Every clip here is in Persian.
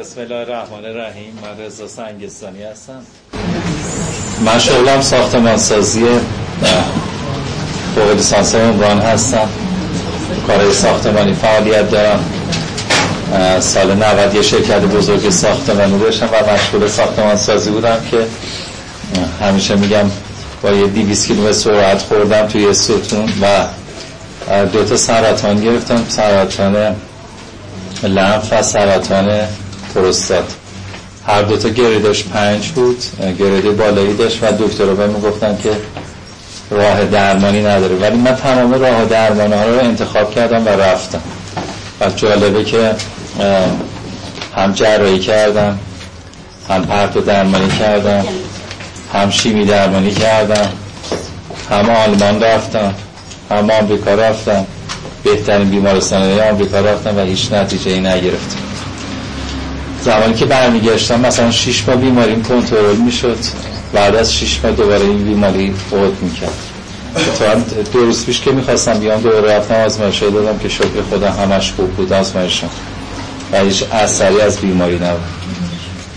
بسم الله الرحمن الرحیم. من رضا سنگستانی هستم. من شغلم ساختمان سازی فوق لیسانس عمران هستم. کارهای ساختمانی فعالیت دارم. سال 90 یه شرکت بزرگ ساختمانی داشتم و مشغول ساختمان سازی بودم که همیشه میگم با یه 200 کیلومتر سرعت خوردم توی ستون و دو تا سرطان گرفتم. سرطان لنف و سرطان پروستات هر دوتا گریدش پنج بود گریده بالایی داشت و دکتر رو بهم گفتن که راه درمانی نداره. ولی من تمام راه درمانی ها رو انتخاب کردم و رفتم. و جالبه که هم جراحی کردم هم پرتو درمانی کردم هم شیمی درمانی کردم هم آلمان رفتم هم آمریکا رفتم. بهترین بیمارستان آمریکا رفتم و هیچ نتیجه ای نگرفتم. زمانی که برمیگشتم مثلا 6 ماه بیماریم کنترل می‌شد. بعد از 6 ماه دوباره این بیماری فوت می‌کرد. اتفاقا دو روز پیش که می‌خواستم بیام دوباره رفتم آزمایش دادم که شکر خدا همش خوب بود آزمایشم. و هیچ اثری از بیماری نبود.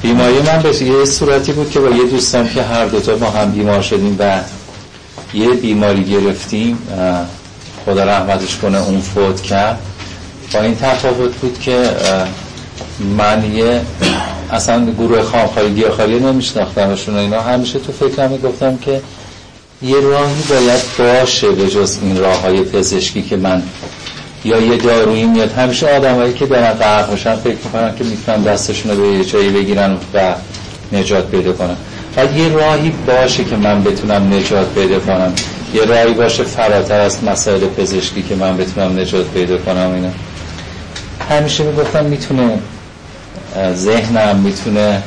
بیماری من به یه صورتی بود که با یه دوستم که هر دوتا با هم بیمار شدیم و یه بیماری گرفتیم خدا رحمتش کنه اون فوت کرد. با این تفاوت بود که من یه اصلا گروه خامخاری گیاخاری نمیشناختمشون اینا. همیشه تو فکرم می‌گفتم که یه راهی باید باشه به جز این راه های پزشکی که من یا یه دارویی میاد. همیشه آدمایی که دارن غرق میشن فکر می‌کنن که می‌تونن دستشون رو به جایی بگیرن و نجات پیدا کنن. باید یه راهی باشه که من بتونم نجات پیدا کنم. یه راهی باشه فراتر از مسائل پزشکی که من بتونم نجات پیدا کنم اینا. همیشه می‌گفتم می‌تونه ذهنم می‌تونه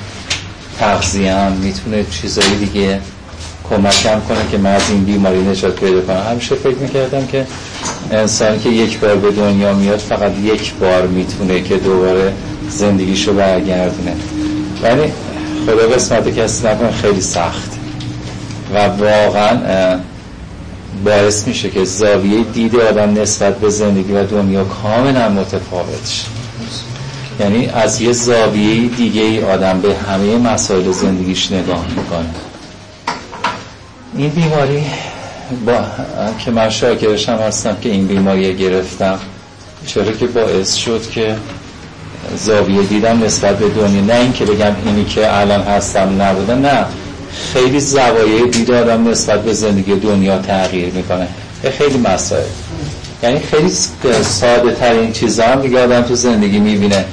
تغذیم می‌تونه چیزایی دیگه کمکم کنه که من از این بیماری نجات پیدا کنم. همیشه فکر می‌کردم که انسانی که یک بار به دنیا میاد فقط یک بار می‌تونه که دوباره زندگیشو برگردونه. ولی خدا قسمت کسی نکنه خیلی سخت. و واقعا باعث میشه که زاویه دید آدم نسبت به زندگی و دنیا کاملا متفاوت شه. یعنی از یه زاویه دیگه ای آدم به همه مسائل زندگیش نگاه می‌کنه. این بیماری با که من شاکرش هم هستم که این بیماری گرفتم چرا که باعث شد که زاویه دیدم نسبت به دنیا. نه این که بگم اینی که الان هستم نبوده نه. خیلی زوایای دید آدم نسبت به زندگی دنیا تغییر می‌کنه. خیلی مسائل. یعنی خیلی ساده ترین چیزا هم دیگه آدم تو زندگی می‌بینه.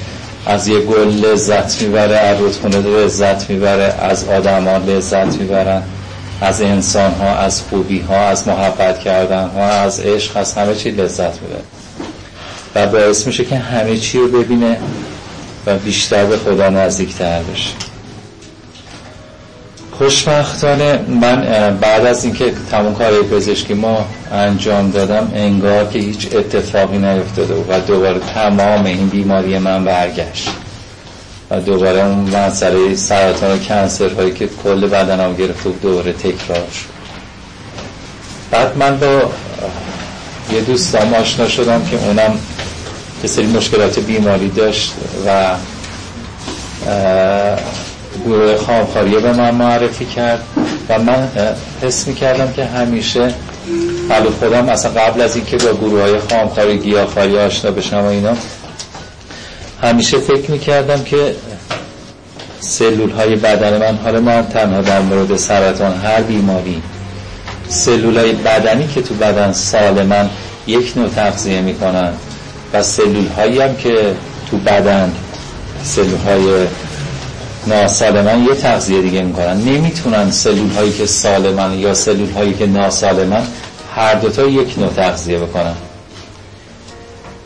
از یه گل لذت می‌بره از رودخونه لذت می‌بره از آدم ها لذت می‌برن از انسان ها از خوبی ها از محبت کردن ها از عشق از همه چی لذت می‌بره. و باعث میشه که همه چی رو ببینه و بیشتر به خدا نزدیکتر بشه. خوشبختانه من بعد از اینکه تمام کارهای پزشکی ما انجام دادم انگار که هیچ اتفاقی نیفتاده و دوباره تمام این بیماری من برگشت و دوباره اون مسئله سرطان و کنسر هایی که کل بدنم گرفته بود دوباره تکرار شد. بعد من با یه دوستم آشنا شدم که اونم یه سری مشکلات بیماری داشت و گروه خامخاریه به من معرفی کرد و من حس می کردم که همیشه قبل خودم اصلا قبل از اینکه با گروه های خامخاری گیاهخواری آشنا بشم و اینا همیشه فکر می کردم که سلول های بدن من حالا من تنها در مورد سرطان هر بیماری سلول های بدنی که تو بدن سالمن یک نوع تغذیه می‌کنن و سلول هایی هم که تو بدن سلول های ناسالمن یه تغذیه دیگه می‌کنن نمی‌تونن سلول هایی که سالمن یا سلول هایی که ناسالمن هر دوتا یک نوع تغذیه بکنن.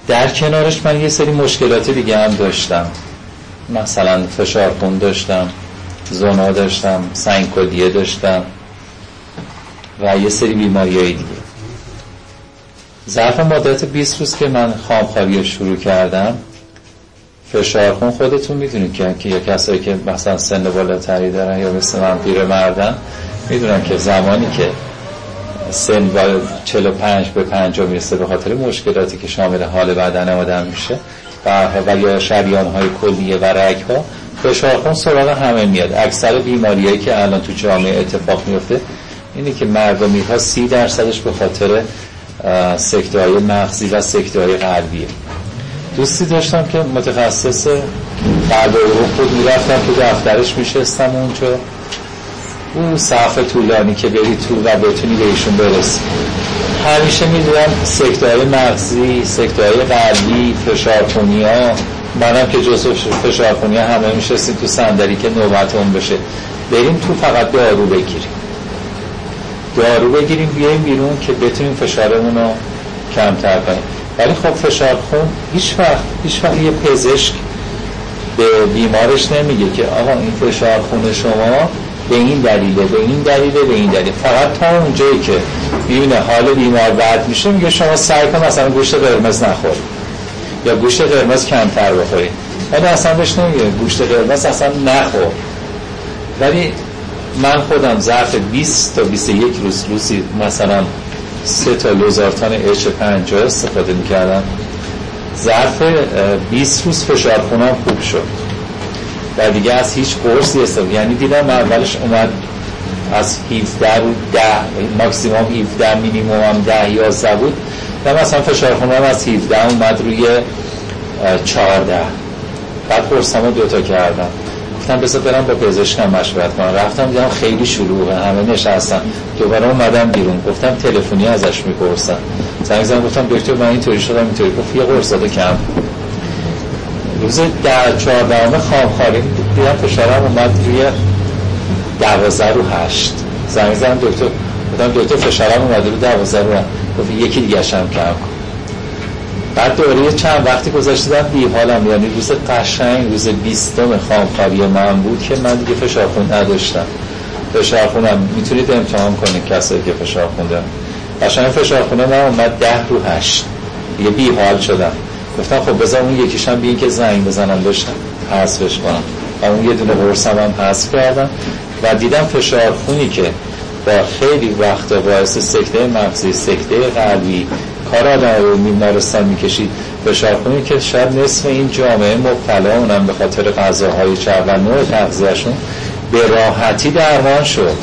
در کنارش من یه سری مشکلات دیگه هم داشتم. مثلا فشار خون داشتم زنا داشتم کلیه داشتم و یه سری بیماری های دیگه. ظرف مدت 20 روز که من خامخاری شروع کردم فشار خون خودتون می‌دونید که یا کسایی که مثلا سن بالاتری دارن یا مثل من پیر مردن می‌دونن که زمانی که سن با 45 به 50 می‌رسه به خاطر مشکلاتی که شامل حال بدن آدم میشه و یا شریان های کلیه و رگ ها فشارخون سراغ همه میاد. اکثر بیماریایی که الان تو جامعه اتفاق میفته اینه که مردمی ها سی درصدش به خاطر سکته های مغزی و سکته های قلبیه. دوستی داشتم که متخصص و خود می‌رفتم تو دفترش میشستم اونجا. اون صفحه طولانی که بری تو و بتونی به ایشون برسی. همیشه می‌دونم سکتهای مغزی سکتهای قلبی فشارخونی ها منم که جزو فشارخونی ها همه میشستیم تو صندلی که نوبت اون بشه بریم تو فقط دارو بگیریم. دارو بگیریم بیایم بیرون که بتونیم فشارمون رو کمتر کنیم. ولی خب فشار خون هیچ وقت هیچ وقت یه پزشک به بیمارش نمیگه که آقا این فشار خون شما به این دلیله به این دلیله به این دلیل فقط تا اونجایی که می‌بینه حال بیمار بد میشه میگه شما سعی کن مثلا گوشت قرمز نخورید یا گوشت قرمز کمتر بخورید ولی اصلا بهش نمیگه گوشت قرمز اصلا نخور. ولی من خودم ظرف 20 تا 21 روز روزی مثلا سه تا لوزارتان اچ 50 استفاده می‌کردم ظرف 20 روز فشار خونم خوب شد. و دیگه از هیچ قرصی استفاده یعنی دیدم اولش اومد از 17 رو 10 ماکسیموم 17 مینیموم هم 10 11 بود. و مثلا فشار خونم از 17 اومد روی 14 بعد قرصم رو دوتا کردم. گفتم بذار برم با پزشکم مشورت کنم. رفتم دیدم خیلی شلوغه همه نشستم دوباره اومدم بیرون. گفتم تلفنی ازش می‌پرسم. زنگ زدم گفتم دکتر من اینطوری شدم اینطوری. گفت یه قرص داده کم. روز در چهاردهم خامخاری دیدم فشارم اومد روی دوازده رو هشت. زنگ زدم دکتر گفتم دکتر فشارم اومده رو دوازده رو گفت یکی دیگه هم کم بعد دوره چند وقتی گذاشته بی حالم یعنی روز قشنگ روز بیستم خامخاری من بود که من دیگه فشار خون نداشتم. فشار خونم می‌تونید امتحان کنید کسایی که فشار خونده قشنگ فشار خونه من اومد ده رو هشت. دیگه بی حال شدم. گفتم خب بذار اون یکیشم بیین که زنگ بزنم داشتم حذفش کنم. و اون یه دونه قرصم هم حذف کردم. و دیدم فشار خونی که با خیلی وقت باعث سکته مغزی سکته قلبی کار آدم رو بیمارستان می‌کشید فشار خونی که شاید نصف این جامعه مبتلا اونم به خاطر غذاهای چرب و نوع تغذیهشون به راحتی درمان شد.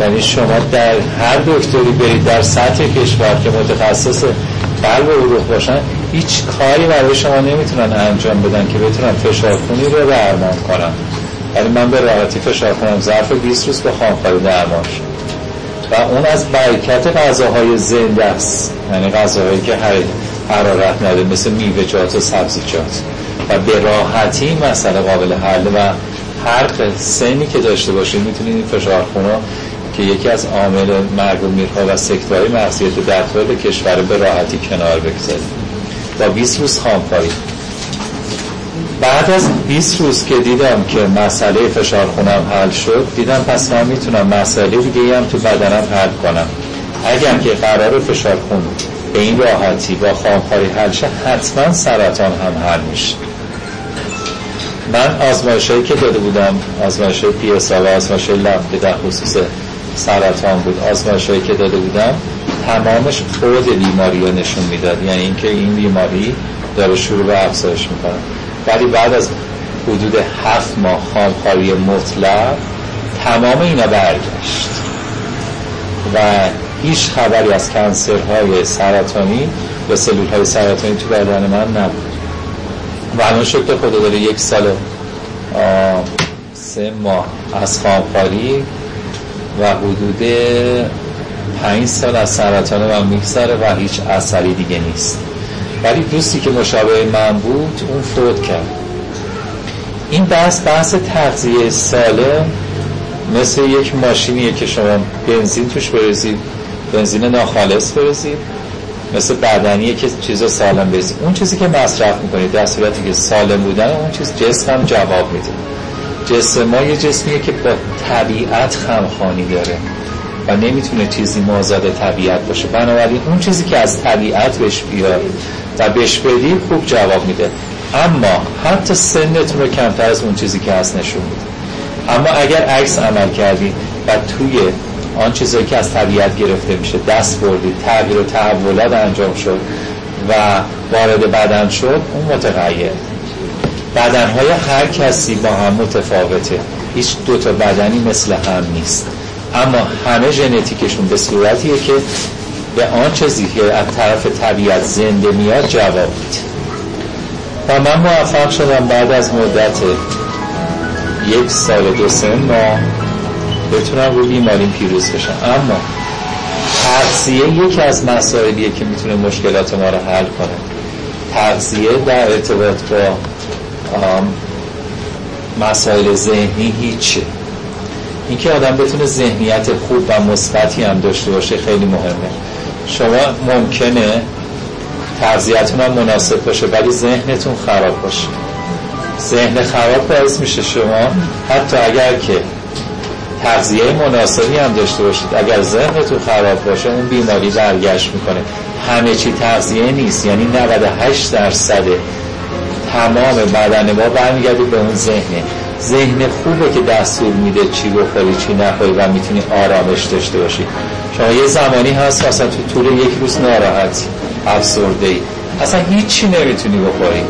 یعنی شما در هر دکتری برید در سطح کشور که متخصص قلب و عروق باشن هیچ کاری برای شما نمی‌تونن انجام بدن که بتونن فشار خونی رو درمان کنن. ولی من به راحتی فشار خونم ظرف 20 روز به خانخاری درمان شد. و اون از برکت غذاهای زنده است. یعنی غذاهایی که حرارت نداره مثل میوه‌جات و سبزیجات و به راحتی مسئله قابل حل و هر سنی که داشته باشید می‌تونید این فشار خونه که یکی از عامل مرگ و میرها و سکتهای مغزیت در طول کشور به راحتی کنار بگذارید. با 20 روز خامکاری بعد از 20 روز که دیدم که مسئله فشار خونم حل شد دیدم پس من می‌تونم مسئله دیگه هم تو بدنم حل کنم. اگر که قرار فشار خون به این راحتی با خامخاری حل شه حتما سرطان هم حل میشه. من آزمایشهایی که داده بودم آزمایش پی اس و آزمایش لب در خصوص سرطان بود. آزمایشهایی که داده بودم تمامش خود بیماری رو نشون می‌داد. یعنی اینکه این بیماری داره شروع به افزایش می‌کنه. ولی بعد از حدود هفت ماه خامخاری مطلق تمام اینا برگشت. و هیچ خبری از کنسرهای سرطانی یا سلول های سرطانی تو بدن من نبود. و الان شکر خدا داره یک سال سه ماه از خامخاری و حدود پنج سال از سرطان من میگذره و هیچ اثری دیگه نیست. ولی دوستی که مشابه من بود اون فوت کرد. این بحث بحث تغذیه سالم مثل یک ماشینیه که شما بنزین توش بریزید بنزین ناخالص بریزید مثل بدنیه که چیزا سالم بریزید. اون چیزی که مصرف می‌کنید در صورتی که سالم بودن اون چیز جسم جواب میده. جسم ما یه جسمیه که با طبیعت خمخانی داره و نمی‌تونه چیزی مازاد طبیعت باشه. بنابراین اون چیزی که از طبیعت بهش بیاد و بهش بدی خوب جواب میده. اما حتی سنتون رو کمتر از اون چیزی که هست نشون میده. اما اگر عکس عمل کردی و توی آن چیزایی که از طبیعت گرفته میشه دست بردی تغییر و تحولات انجام شد و وارد بدن شد اون متغیر بدنهای هر کسی با هم متفاوته. هیچ دوتا بدنی مثل هم نیست. اما همه ژنتیکشون به صورتیه که به آن چیزی که از طرف طبیعت زنده میاد جواب و من موفق شدم بعد از مدت یک سال دو سه ماه بتونم روی بیماریم پیروز بشم. اما تغذیه یکی از مسائلیه که می‌تونه مشکلات ما رو حل کنه. تغذیه در ارتباط با مسائل ذهنی هیچه. اینکه آدم بتونه ذهنیت خوب و مثبتی هم داشته باشه خیلی مهمه. شما ممکنه تغذیتون هم مناسب باشه ولی ذهنتون خراب باشه. ذهن خراب باعث میشه شما حتی اگر که تغذیه مناسبی هم داشته باشید اگر ذهنتون خراب باشه اون بیماری برگشت می‌کنه. همه چی تغذیه نیست یعنی 98 درصد تمام بدن ما برمیگرده به اون ذهنه. ذهن خوبه که دستور میده چی بخوری چی نخوری و می‌تونی آرامش داشته باشی. شما یه زمانی هست اصلا تو طول یک روز ناراحتی افسرده ای اصلا هیچی نمی‌تونی بخوری.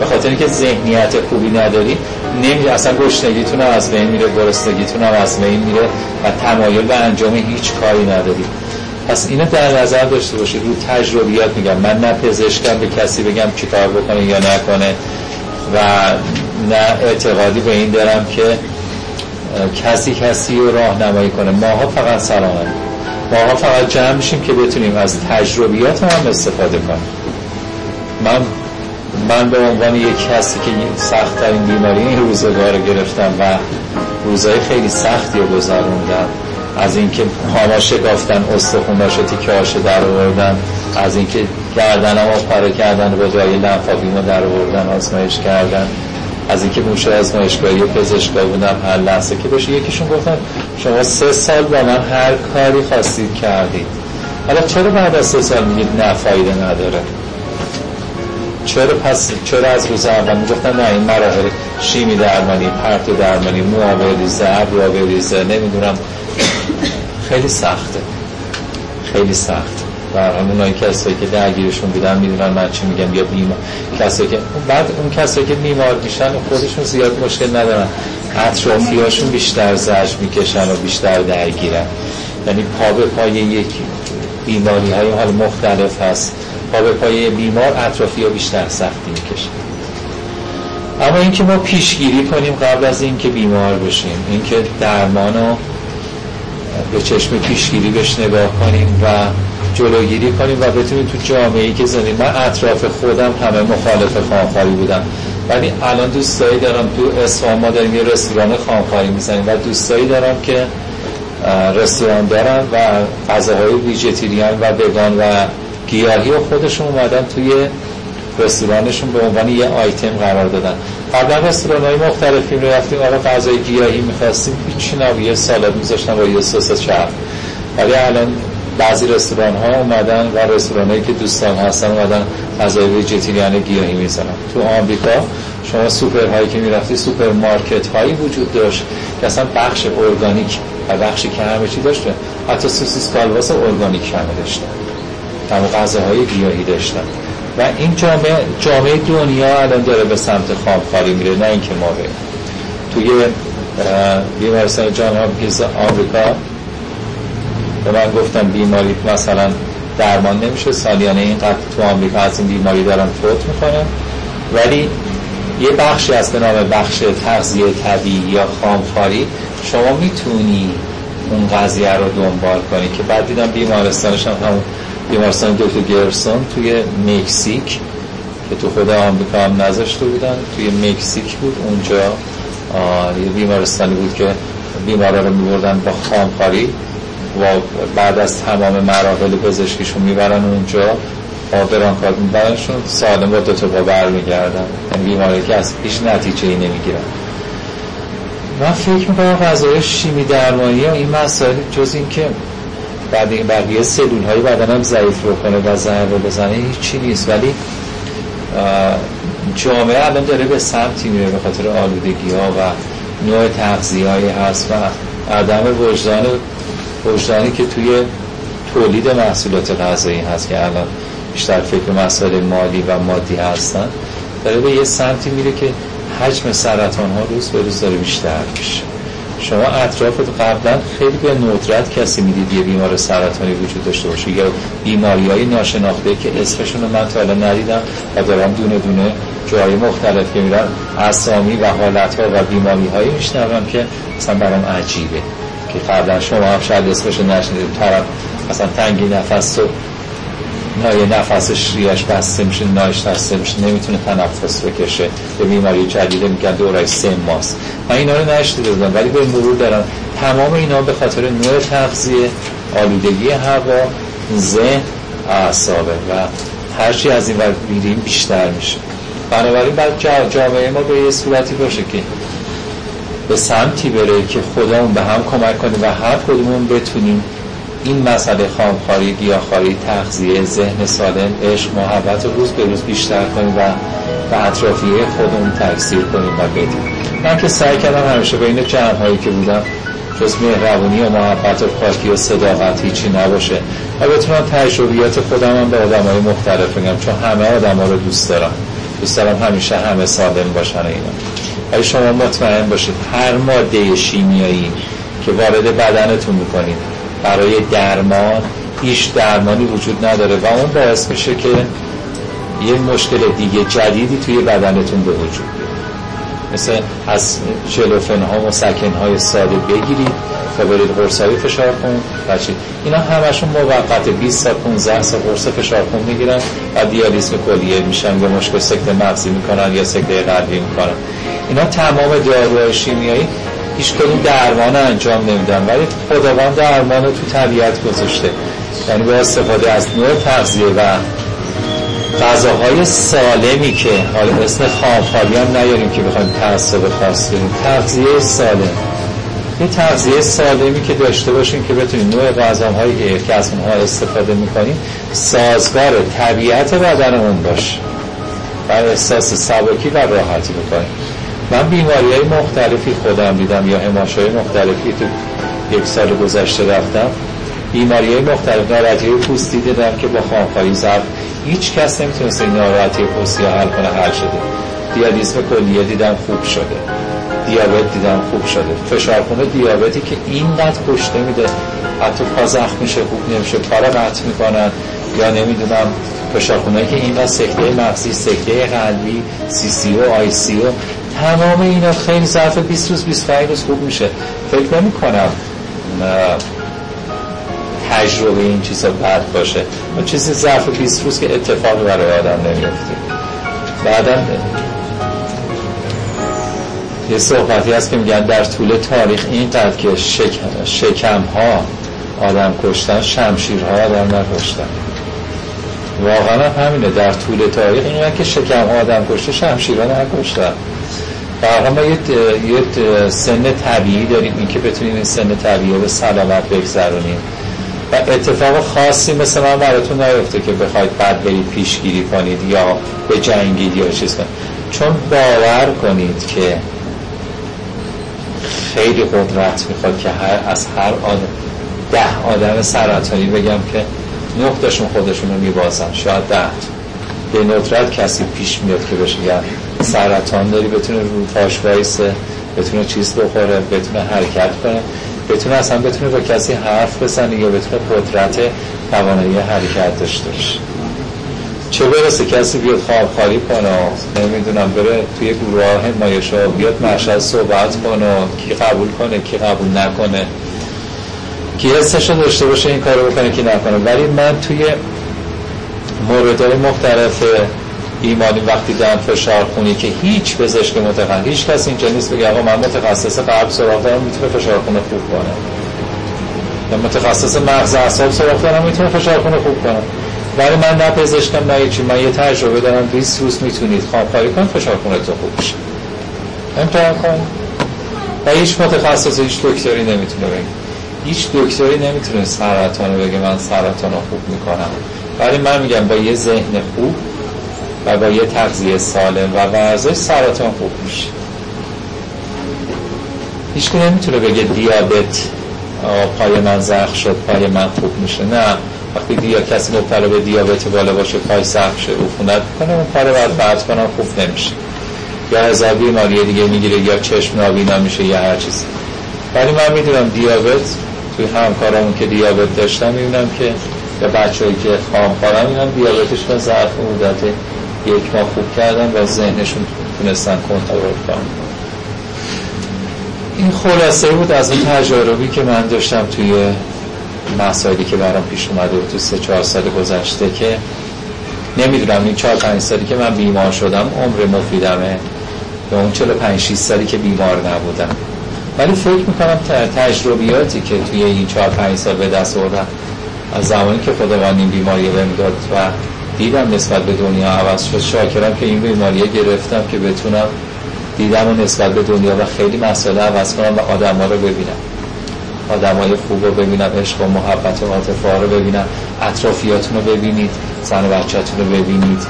به خاطر اینکه ذهنیت خوبی نداری نمی اصلا گشنگیتون از بین میره گرسنگیتون از بین میره و تمایل به انجام هیچ کاری نداری. پس اینو در نظر داشته باشید رو تجربیات میگم. من نه پزشکم به کسی بگم چیکار بکنه یا نکنه و نه اعتقادی به این دارم که کسی کسی رو راهنمایی کنه. ماها فقط سلامت. ماها فقط جمع میشیم که بتونیم از تجربیات هم استفاده کنیم. من من به عنوان یک کسی که سختترین بیماری این روزگار رو گرفتم و روزهای خیلی سختی رو گذروندم از اینکه پاما شکافتن استخوناش و تیکهاش در آوردن از اینکه گردن ها پاره کردن با جای لنفاویمو در آوردن آزمایش کردن. از اینکه موشه آزمایشگاهی و پزشکا بودم هر لحظه که باشه یکیشون گفتن شما سه سال با من هر کاری خواستید کردید. حالا چرا بعد از سه سال میگید نه فایده نداره؟ چرا پس چرا از روز اول می‌گفتن نه این مراحل شیمی درمانی پرت درمانی مو بریزه ابر بریزه نمی‌دونم. خیلی سخته. خیلی سخت و اونایی کسایی که درگیرشون بودن می‌دونن من چی میگم یا بیمار. کسایی که بعد اون کسایی که بیمار میشن خودشون زیاد مشکل ندارن. اطرافی هاشون بیشتر زرج می‌کشن و بیشتر درگیرن. یعنی پا به پای یک بیماری های حال مختلف هست. پا به پای بیمار اطرافی ها بیشتر سختی می‌کشن. اما اینکه ما پیشگیری کنیم قبل از اینکه بیمار بشیم اینکه درمان رو به چشم پیشگیری بهش نگاه کنیم و جلوگیری کنیم و بتونیم تو جامعه که زندگی من اطراف خودم همه مخالف خانخاری بودم ولی الان دوستایی دارم تو اصفهان ما داریم یه رستوران خانخاری می‌زنیم و دوستایی دارم که رستوران دارن و غذاهای ویژیتریان و وگان و گیاهی و خودشون اومدن توی رستورانشون به عنوان یه آیتم قرار دادن. قبلا رستوران های مختلفی رو رفتیم آقا غذای گیاهی می‌خواستیم هیچی نبود. یه سالاد میذاشتن با یه سس چرب ولی الان بعضی رستوران ها اومدن و رستوران هایی که دوستان هستن اومدن غذای vegetarian گیاهی می‌زنن. تو آمریکا شما سوپر هایی که می‌رفتی سوپر مارکت هایی وجود داشت که اصلا بخش ارگانیک و بخشی که همه چی داشته حتی سوسیس کالباس ارگانیک همه داشتن. تمام غذاهای گیاهی داشتن. و این جامعه جامعه دنیا الان داره به سمت خامخاری میره نه اینکه ما بریم. توی بیمارستان جان هاپکینز آمریکا به من گفتن بیماری مثلا درمان نمیشه سالیانه این قد تو آمریکا از این بیماری دارن فوت می‌کنن ولی یه بخشی از به نام بخش تغذیه طبیعی یا خامخاری. شما می‌تونی اون قضیه رو دنبال کنی که بعد دیدم بیمارستانش هم همون بیمارستان دکتر گرسون توی مکزیک که تو خود آمریکا هم نذاشته بودن توی مکزیک بود اونجا. یه بیمارستانی بود که بیمارا رو میبردن با خامخاری. و بعد از تمام مراحل پزشکیشون می‌برن اونجا با برانکارد میبرنشون سالم با دوتا با برمیگردن. این بیماری که از هیچ نتیجه ای نمی‌گیرن. من فکر می‌کنم غذای شیمی درمانی و این مسائل جز این که بعد این بقیه سلول های هم ضعیف کنه و ضربه بزنه هیچی نیست. ولی جامعه الان داره به سمتی میره به خاطر آلودگی ها و نوع تغذیه هست و عدم وجدان وجدانی که توی تولید محصولات غذایی هست که الان بیشتر فکر مسائل مالی و مادی هستن داره به یه سمتی میره که حجم سرطان ها روز به روز داره بیشتر میشه. شما اطرافت قبلا خیلی به ندرت کسی می‌دید یه بیمار سرطانی وجود داشته باشه یا بیماری های ناشناخته که اسمشون رو من تا حالا ندیدم و دارم دونه دونه جای مختلف که میرن اسامی و حالت ها و بیماری هایی میشنوم که مثلا برام عجیبه. که قبلا شما هم شاید اسمش نشنیدید طرف مثلا تنگی نفس و نایه نفسش ریاش بسته میشه نایش بسته میشه نمی‌تونه تنفس بکشه. به بیماری جدیده میگن دورای سه ماست. من اینا رو نشنیده بودم ولی به مرور دارم. تمام اینا به خاطر نوع تغذیه آلودگی هوا ذهن اعصابه و هرچی از این ور بیریم بیشتر میشه. بنابراین بعد جامعه ما به یه صورتی باشه که به سمتی بره که خودمون به هم کمک کنه و هر کدومون بتونیم این مسئله خامخاری گیاهخواری تغذیه ذهن سالم عشق محبت روز به روز بیشتر کنیم و به اطرافیه خودمون تکثیر کنیم و بدیم. من که سعی کردم همیشه بین جمع هایی که بودم جز مهربونی و محبت و پاکی و صداقت هیچی نباشه. و بتونم تجربیات خودم هم به آدم های مختلف بگم چون همه آدم ها رو دوست دارم. دوست دارم همیشه همه سالم باشن اینا. ولی شما مطمئن باشید هر ماده شیمیایی که وارد بدنتون می‌کنید برای درمان هیچ درمانی وجود نداره و اون باعث میشه که یه مشکل دیگه جدیدی توی بدنتون به وجود بیاد. مثل از چلوفن ها و سکن های ساده بگیرید. تا برید قرص های فشار خون. بچید اینا همشون موقت 20 تا 15 تا قرص فشار خون می‌گیرن و دیالیسم کلیه میشن یا مشکل سکته مغزی می‌کنن یا سکته قلبی می‌کنن. اینا تمام داروهای شیمیایی هیچ کدوم درمان انجام نمیدن ولی خداوند درمان تو طبیعت گذاشته. یعنی با استفاده از نوع تغذیه و غذاهای سالمی که حالا اسم خامخالی هم نیاریم که بخوایم تعصب خاص کنیم تغذیه سالم. یه تغذیه سالمی که داشته باشیم که بتونیم نوع غذاهایی که از اونها استفاده می‌کنیم سازگار طبیعت بدنمون باشه. و احساس سبکی و راحتی بکنیم من بیماری های مختلفی خودم دیدم یا هماش های مختلفی تو یک سال گذشته رفتم. بیماری های مختلف ناراحتی های پوستی دیدم که با خانخواهی زرد هیچ کس نمی‌تونست این ناراحتی پوستی حل کنه حل شده. دیالیسم کلیه دیدم خوب شده. دیابت دیدم خوب شده. فشارخونه دیابتی که اینقدر کشته میده. حتی پا زخم میشه خوب نمیشه. پا قطع می‌کنن. یا نمی‌دونم فشارخونه که اینقدر سکته مغزی سکته قلبی سی سی او آی سی او تمام اینا خیلی ظرف 20 روز 25 روز خوب میشه. فکر نمی کنم تجربه این چیزا بد باشه. و چیزی ظرف 20 روز که اتفاقی برای آدم نمیفته بعدا یه صحبتی هست که میگن در طول تاریخ اینقدر که شک... شکم ها آدم کشتن شمشیرها آدم نکشتن. واقعا همینه. در طول تاریخ اینقدر که شکم ها آدم کشته شمشیرها نکشتن. در ما یه سن طبیعی داریم. این که بتونیم این سن طبیعی به سلامت بگذرونیم. و اتفاق خاصی مثل من براتون نیفته که بخواید بعد برید پیشگیری کنید یا به جنگید یا چیز کنید. چون باور کنید که خیلی قدرت می‌خواد که هر از هر آدم ده آدم سرطانی بگم که نقطشون خودشون رو میبازن. شاید ده. به ندرت کسی پیش میاد که بشه سرطان. داری بتونه رو پاش وایسه بتونه چیز بخوره بتونه حرکت کنه بتونه اصلا بتونه با کسی حرف بزنه یا بتونه قدرت توانایی حرکت داشته باشه. چه برسه کسی بیاد خاری کنه؟ نمی‌دونم بره توی گروه همایش بیاد مرشد صحبت کنه کی قبول کنه کی قبول نکنه. کی حسش داشته باشه این کارو بکنه کی نکنه. ولی من توی موردهای مختلف ایمانی وقتی دارم فشار خونی که هیچ پزشک متخصص هیچ کسی اینجا نیست بگه آقا من متخصص قلب سراغ دارم می‌تونه فشار خون خوب کنه. یا متخصص مغز اعصاب سراغ دارم می‌تونه فشار خون خوب کنه. ولی من نه پزشکم نه چی من یه تجربه دارم. 20 روز می‌تونید خوابکاری کن فشار خونتون خوب بشه امتحان کن و هیچ متخصص هیچ دکتری نمی‌تونه بگه. هیچ دکتری نمی‌تونه سرطان بگه من سرطان خوب می‌کنم. ولی من میگم با یه ذهن خوب و با یه تغذیه سالم و ورزش سرطان خوب میشه. هیچ نمی‌تونه بگه دیابت پای من زخ شد پای من خوب میشه. نه. وقتی دیا کسی مبتلا به دیابت بالا باشه پای سخت شه عفونت کنه اون کار بعد بعد کنم خوب نمیشه. یا هزار بیماری دیگه می‌گیره یا چشم نابینا میشه یا هر چیزی. ولی من می‌دونم دیابت توی همکارمون که دیابت داشتم می‌بینم که یا بچه‌ای که خام کارم می‌بینم دیابتشون ظرف مدت یک ماه خوب کردن و ذهنشون تونستن کنترل کنن. این خلاصه بود از اون تجاربی که من داشتم توی مسائلی که برام پیش اومده تو سه چهار سال گذشته که نمی‌دونم این چهار پنج سالی که من بیمار شدم عمر مفیدمه یا اون چلو پنج شیست سالی که بیمار نبودم. ولی فکر می‌کنم تجربیاتی که توی این چهار پنج سال به دست آوردم از زمانی که خداوند این بیماری بهم داد و دیدم نسبت به دنیا عوض شد. شاکرم که این بیماری گرفتم که بتونم دیدم و نسبت به دنیا و خیلی مسئله عوض کنم و آدم ها رو ببینم. آدم های خوب رو ببینم عشق و محبت و عاطفه رو ببینم اطرافیاتون رو ببینید زن و رو ببینید.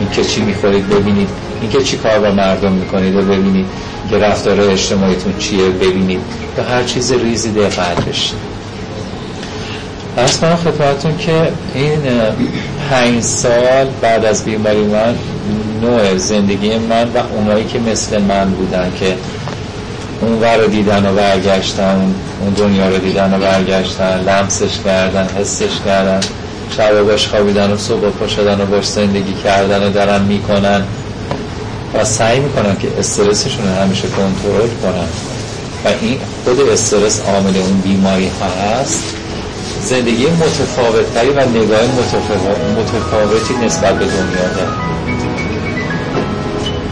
این که چی می‌خورید ببینید. این که چی کار با مردم می‌کنید و ببینید. که رفتار اجتماعیتون چیه ببینید. به هر چیز ریزی دقت بشید. ارز کنم که این پنج سال بعد از بیماری من نوع زندگی من و اونایی که مثل من بودن که اون رو دیدن و برگشتن اون دنیا رو دیدن و برگشتن لمسش کردن حسش کردن شب باش خوابیدن و صبح پا شدن و باش زندگی کردن و دارن می‌کنن. و سعی می‌کنن که استرسشون رو همیشه کنترل کنن. و این خود استرس عامل اون بیماری هست. زندگی متفاوتتری و نگاه متفاوتی نسبت به دنیا داره.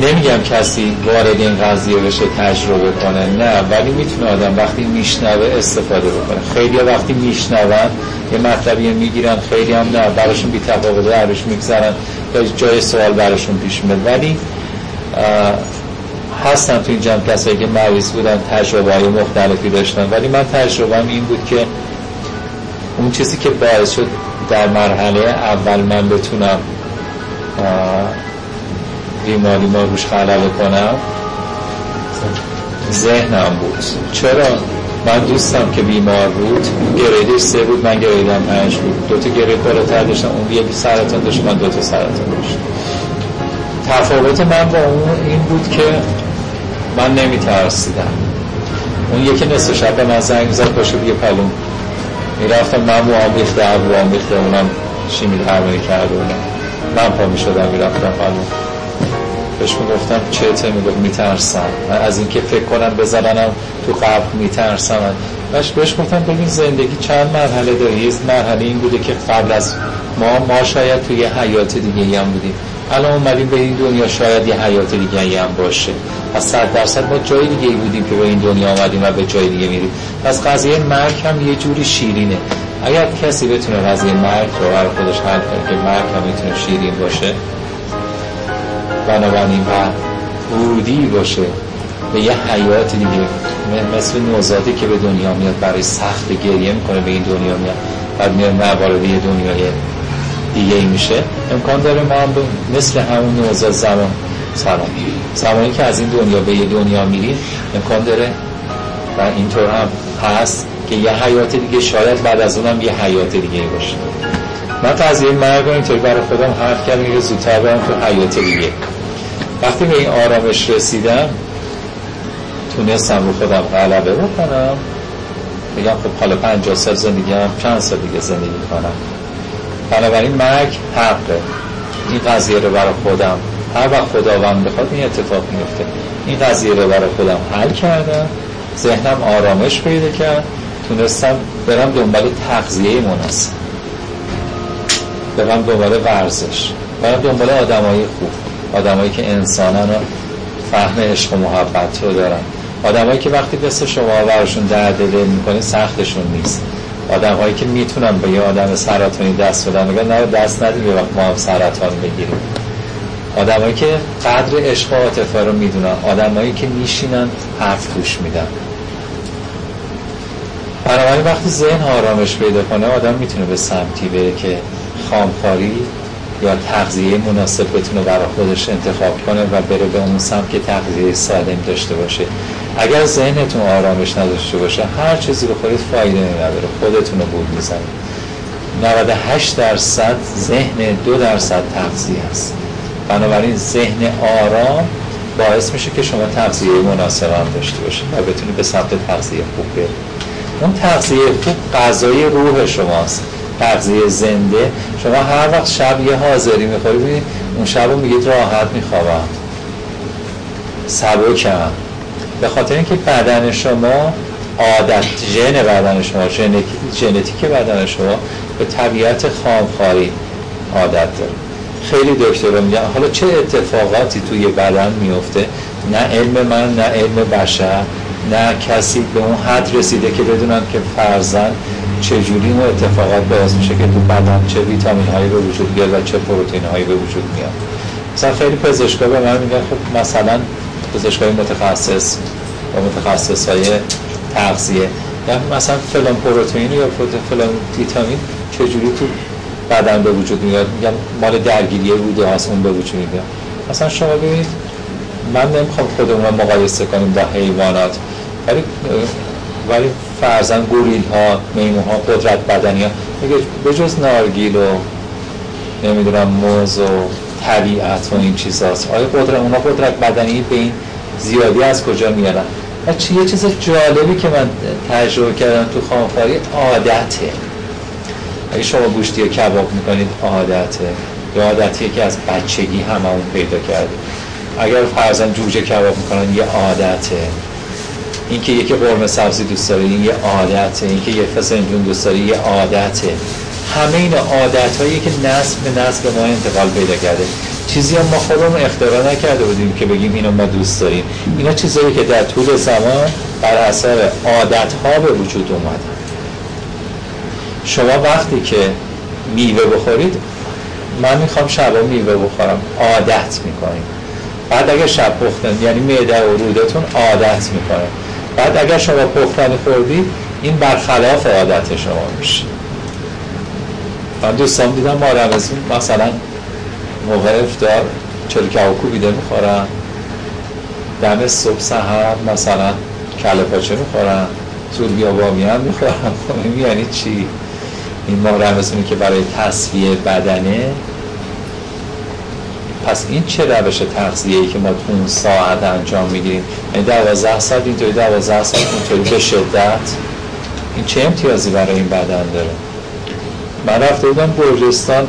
نمیگم کسی وارد این قضیه بشه تجربه کنه نه ولی می‌تونه آدم وقتی میشنوه استفاده بکنه. خیلی وقتی میشنون یه مطلبی می‌گیرن خیلی هم نه براشون بی تفاوت درش میگذرن یا جای سوال براشون پیش میاد. ولی هستن تو این جمع کسایی که مریض بودن تجربه های مختلفی داشتن. ولی من تجربه این بود که اون چیزی که باعث شد در مرحله اول من بتونم بیماری ما روش خلال کنم. ذهنم بود. چرا؟ من دوستم که بیمار بود. گریدش سه بود من گریدم پنج بود. دو تا گرید بالاتر داشتم. اون یه سرطان داشت من دو تا سرطان داشتم. تفاوت من با اون این بود که من نمی ترسیدم اون یکی نصف شب به من زنگ زد پاشو بیا پلون. می‌رفتم من مو آمیخته هم آمیخته اونم شیمی درمانی کرده اونم من پا می شدم می‌رفتم پلون. بهش می‌گفتم چته می‌گفت؟ میترسم. من از اینکه فکر کنم بزننم تو قبل میترسم. بهش بهش گفتم ببین زندگی چند مرحله داره یه مرحله این بوده که قبل از ما ما شاید توی حیات دیگه هم بودیم. الان اومدیم به این دنیا شاید یه حیات دیگه هم باشه. از صد درصد ما جای دیگه ای بودیم که به این دنیا آمدیم و به جای دیگه میریم. پس قضیه مرگ هم یه جوری شیرینه. اگر کسی بتونه قضیه مرگ رو برای خودش حل کنه که مرگ هم می‌تونه شیرین باشه بنابراین و ورودی باشه به یه حیات دیگه. مثل نوزاده که به دنیا میاد برای سخت گریه می‌کنه به این دنیا میاد. بعد میاد یه دنیای دیگه میشه. امکان داره ما هم مثل همون نوزاد زمان سلام زمانی که از این دنیا به یه دنیا میریم امکان داره و اینطور هم هست که یه حیات دیگه شاید بعد از اونم یه حیات دیگه باشه. من قضیه مرگ اینطوری برای خودم حرف کردم که زودتر برم تو حیات دیگه. وقتی به این آرامش رسیدم تونستم رو خودم غلبه بکنم. بگم خب حالا پنجاه سال زندگی هم چند سال دیگه زندگی کنم بنابراین مرگ حقه. این قضیه رو برای خودم هر وقت خداوند بخواد این اتفاق میفته این قضیه رو برای خودم حل کردم. ذهنم آرامش پیدا کرد. تونستم برم دنبال تغذیه مناسب. برم دنبال ورزش. برم دنبال آدمای خوب. آدمایی که انسانن و فهم عشق و محبت رو دارن. آدمایی که وقتی دست شما براشون درد دل می‌کنه سختشون نیست. آدم هایی که می‌تونن به یه آدم سرطانی دست بدن میگن نه دست ندیم وقت ما هم سرطان بگیریم. آدمایی که قدر عشق و عاطفه رو می‌دونن آدمایی که میشینن حرف گوش میدن. بنابراین وقتی ذهن آرامش پیدا کنه آدم می‌تونه به سمتی بره که خامخاری یا تغذیه مناسب بتونه برای خودش انتخاب کنه و بره به اون سمت که تغذیه سالم داشته باشه. اگر ذهنتون آرامش نداشته باشه هر چیزی رو خودت فایده نداره. خودتون رو بود می‌زنید 98 درصد ذهن دو درصد تغذیه است بنابراین ذهن آرام باعث میشه که شما تغذیه مناسب هم داشته باشید و بتونید به سمت تغذیه خوب برید. اون تغذیه خوب غذای روح شماست. تغذیه زنده. شما هر وقت شب یه حاضری می‌خورید اون شب رو میگید راحت میخوابم. سبکم. به خاطر اینکه بدن شما عادت ژن بدن شما ژنتیک بدن شما به طبیعت خامخواری عادت داره. خیلی دکتر میگن حالا چه اتفاقاتی توی بدن میفته نه علم من نه علم بشر. نه کسی به اون حد رسیده که بدونن که فرزن چجوری اون اتفاقات باعث میشه که تو بدن چه ویتامین هایی به وجود بیاد و چه پروتئین هایی به وجود میاد. مثلا خیلی پزشکا به من میگن خب مثلا پزشکای متخصص و متخصص های تغذیه. یا مثلا فلان پروتئین یا فلان ویتامین چجوری تو بدن به وجود میاد؟ میگم مال درگیری روده هاست اون به وجود میاد. مثلا شما ببینید من نمی‌خوام خودمون رو مقایسه کنیم با حیوانات. ولی ولی فرزن گوریل ها میمون ها قدرت بدنی ها میگه بجز نارگیل و نمی‌دونم موز و طبیعت و این چیزاست. آیا قدرت اونا قدرت بدنی به این زیادی از کجا میارن و یه چیز جالبی که من تجربه کردم تو خانفاری عادته. اگه شما گوشتی کباب می‌کنید عادته. یا عادتیه که از بچگی همه اون پیدا کرده. اگر فرزن جوجه کباب می‌کنن یه عادته. اینکه یکی قرمه سبزی دوست داره این یه عادته اینکه یه فسنجون دوست داره یه عادته همه این عادت هایی که نسل به نسل به ما انتقال پیدا کرده. چیزی هم ما خودمون اختراع نکرده بودیم که بگیم اینو ما دوست داریم. اینا چیزایی که در طول زمان بر اثر عادت ها به وجود اومدن شما وقتی که میوه بخورید من می‌خوام شبا میوه بخورم عادت می‌کنیم. بعد اگر شب پختن یعنی معده و رودتون عادت می‌کنه. بعد اگر شما پختنی خوردید این برخلاف عادت شما میشه. من دوستان دیدم ما رمزون مثلا موقع افتار چلو کوکو بیده می‌خورن. دم صبح سهر مثلا کله پاچه می‌خورن. طول بیا بامی هم می‌خورن. یعنی چی؟ این ما رمزونی که برای تصویه بدنه پس این چه روش تغذیه ای که ما تو اون ساعت انجام می‌گیریم؟ یعنی دوازده ساعت اینطوری دوازده ساعت اینطوری به شدت؟ این چه امتیازی برای این بدن داره؟ من رفته بودم برجستان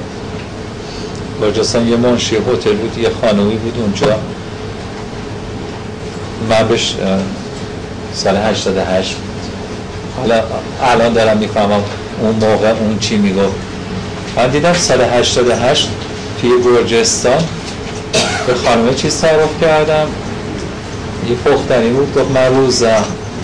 برجستان یه منشی هتل بود یه خانومی بود اونجا. من بهش سال 88 حالا الان دارم می‌فهمم اون موقع اون چی می‌گفت. من دیدم سال 88 توی گرجستان به خانمه چیز تعارف کردم. یه پختنی بود گفت من روزم